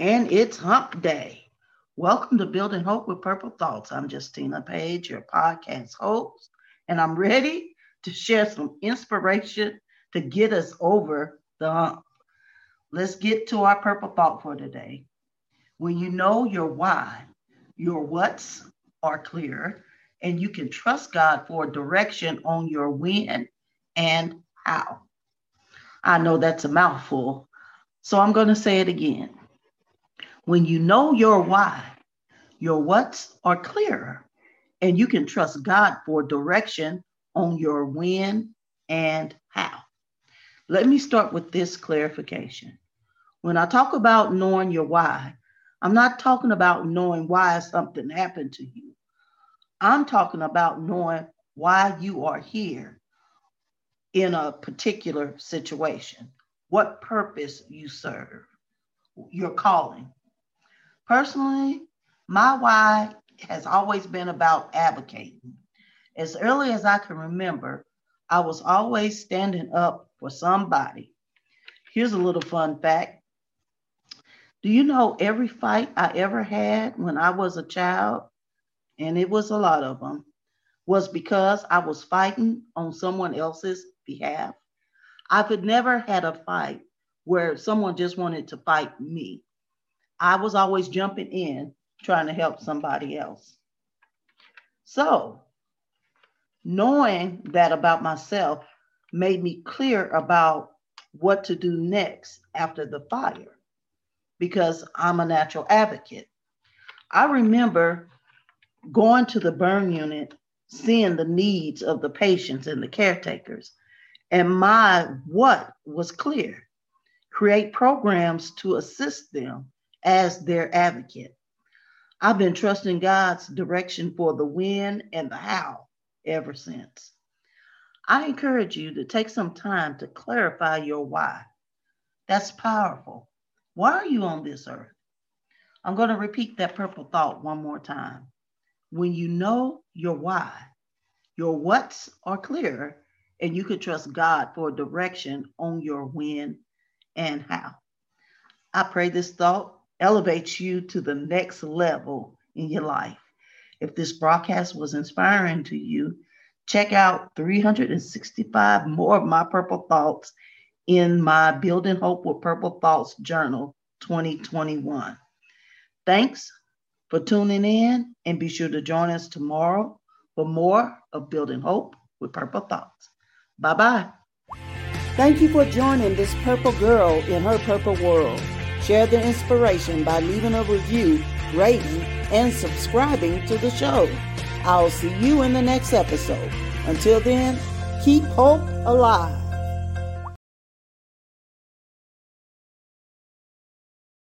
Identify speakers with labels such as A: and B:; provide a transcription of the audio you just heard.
A: and it's hump day. Welcome to Building Hope with Purple Thoughts. I'm Justina Page, your podcast host, and I'm ready to share some inspiration to get us over the hump. Let's get to our purple thought for today. When you know your why, your what's are clear, and you can trust God for direction on your when and how. I know that's a mouthful, so I'm going to say it again. When you know your why, your what's are clearer, and you can trust God for direction on your when and how. Let me start with this clarification. When I talk about knowing your why, I'm not talking about knowing why something happened to you. I'm talking about knowing why you are here in a particular situation, what purpose you serve, your calling. Personally, my why has always been about advocating. As early as I can remember, I was always standing up for somebody. Here's a little fun fact. Do you know every fight I ever had when I was a child, and it was a lot of them, was because I was fighting on someone else's behalf? I've never had a fight where someone just wanted to fight me. I was always jumping in trying to help somebody else. So, knowing that about myself made me clear about what to do next after the fire because I'm a natural advocate. I remember going to the burn unit, seeing the needs of the patients and the caretakers, and my what was clear create programs to assist them as their advocate. I've been trusting God's direction for the when and the how ever since. I encourage you to take some time to clarify your why. That's powerful. Why are you on this earth? I'm going to repeat that purple thought one more time. When you know your why, your what's are clear, and you can trust God for direction on your when and how. I pray this thought elevates you to the next level in your life. If this broadcast was inspiring to you, check out 365 more of my purple thoughts in my Building Hope with Purple Thoughts Journal 2021. Thanks for tuning in and be sure to join us tomorrow for more of Building Hope with Purple Thoughts. Bye bye. Thank you for joining this purple girl in her purple world. Share the inspiration by leaving a review, rating, and subscribing to the show. I'll see you in the next episode. Until then, keep hope alive.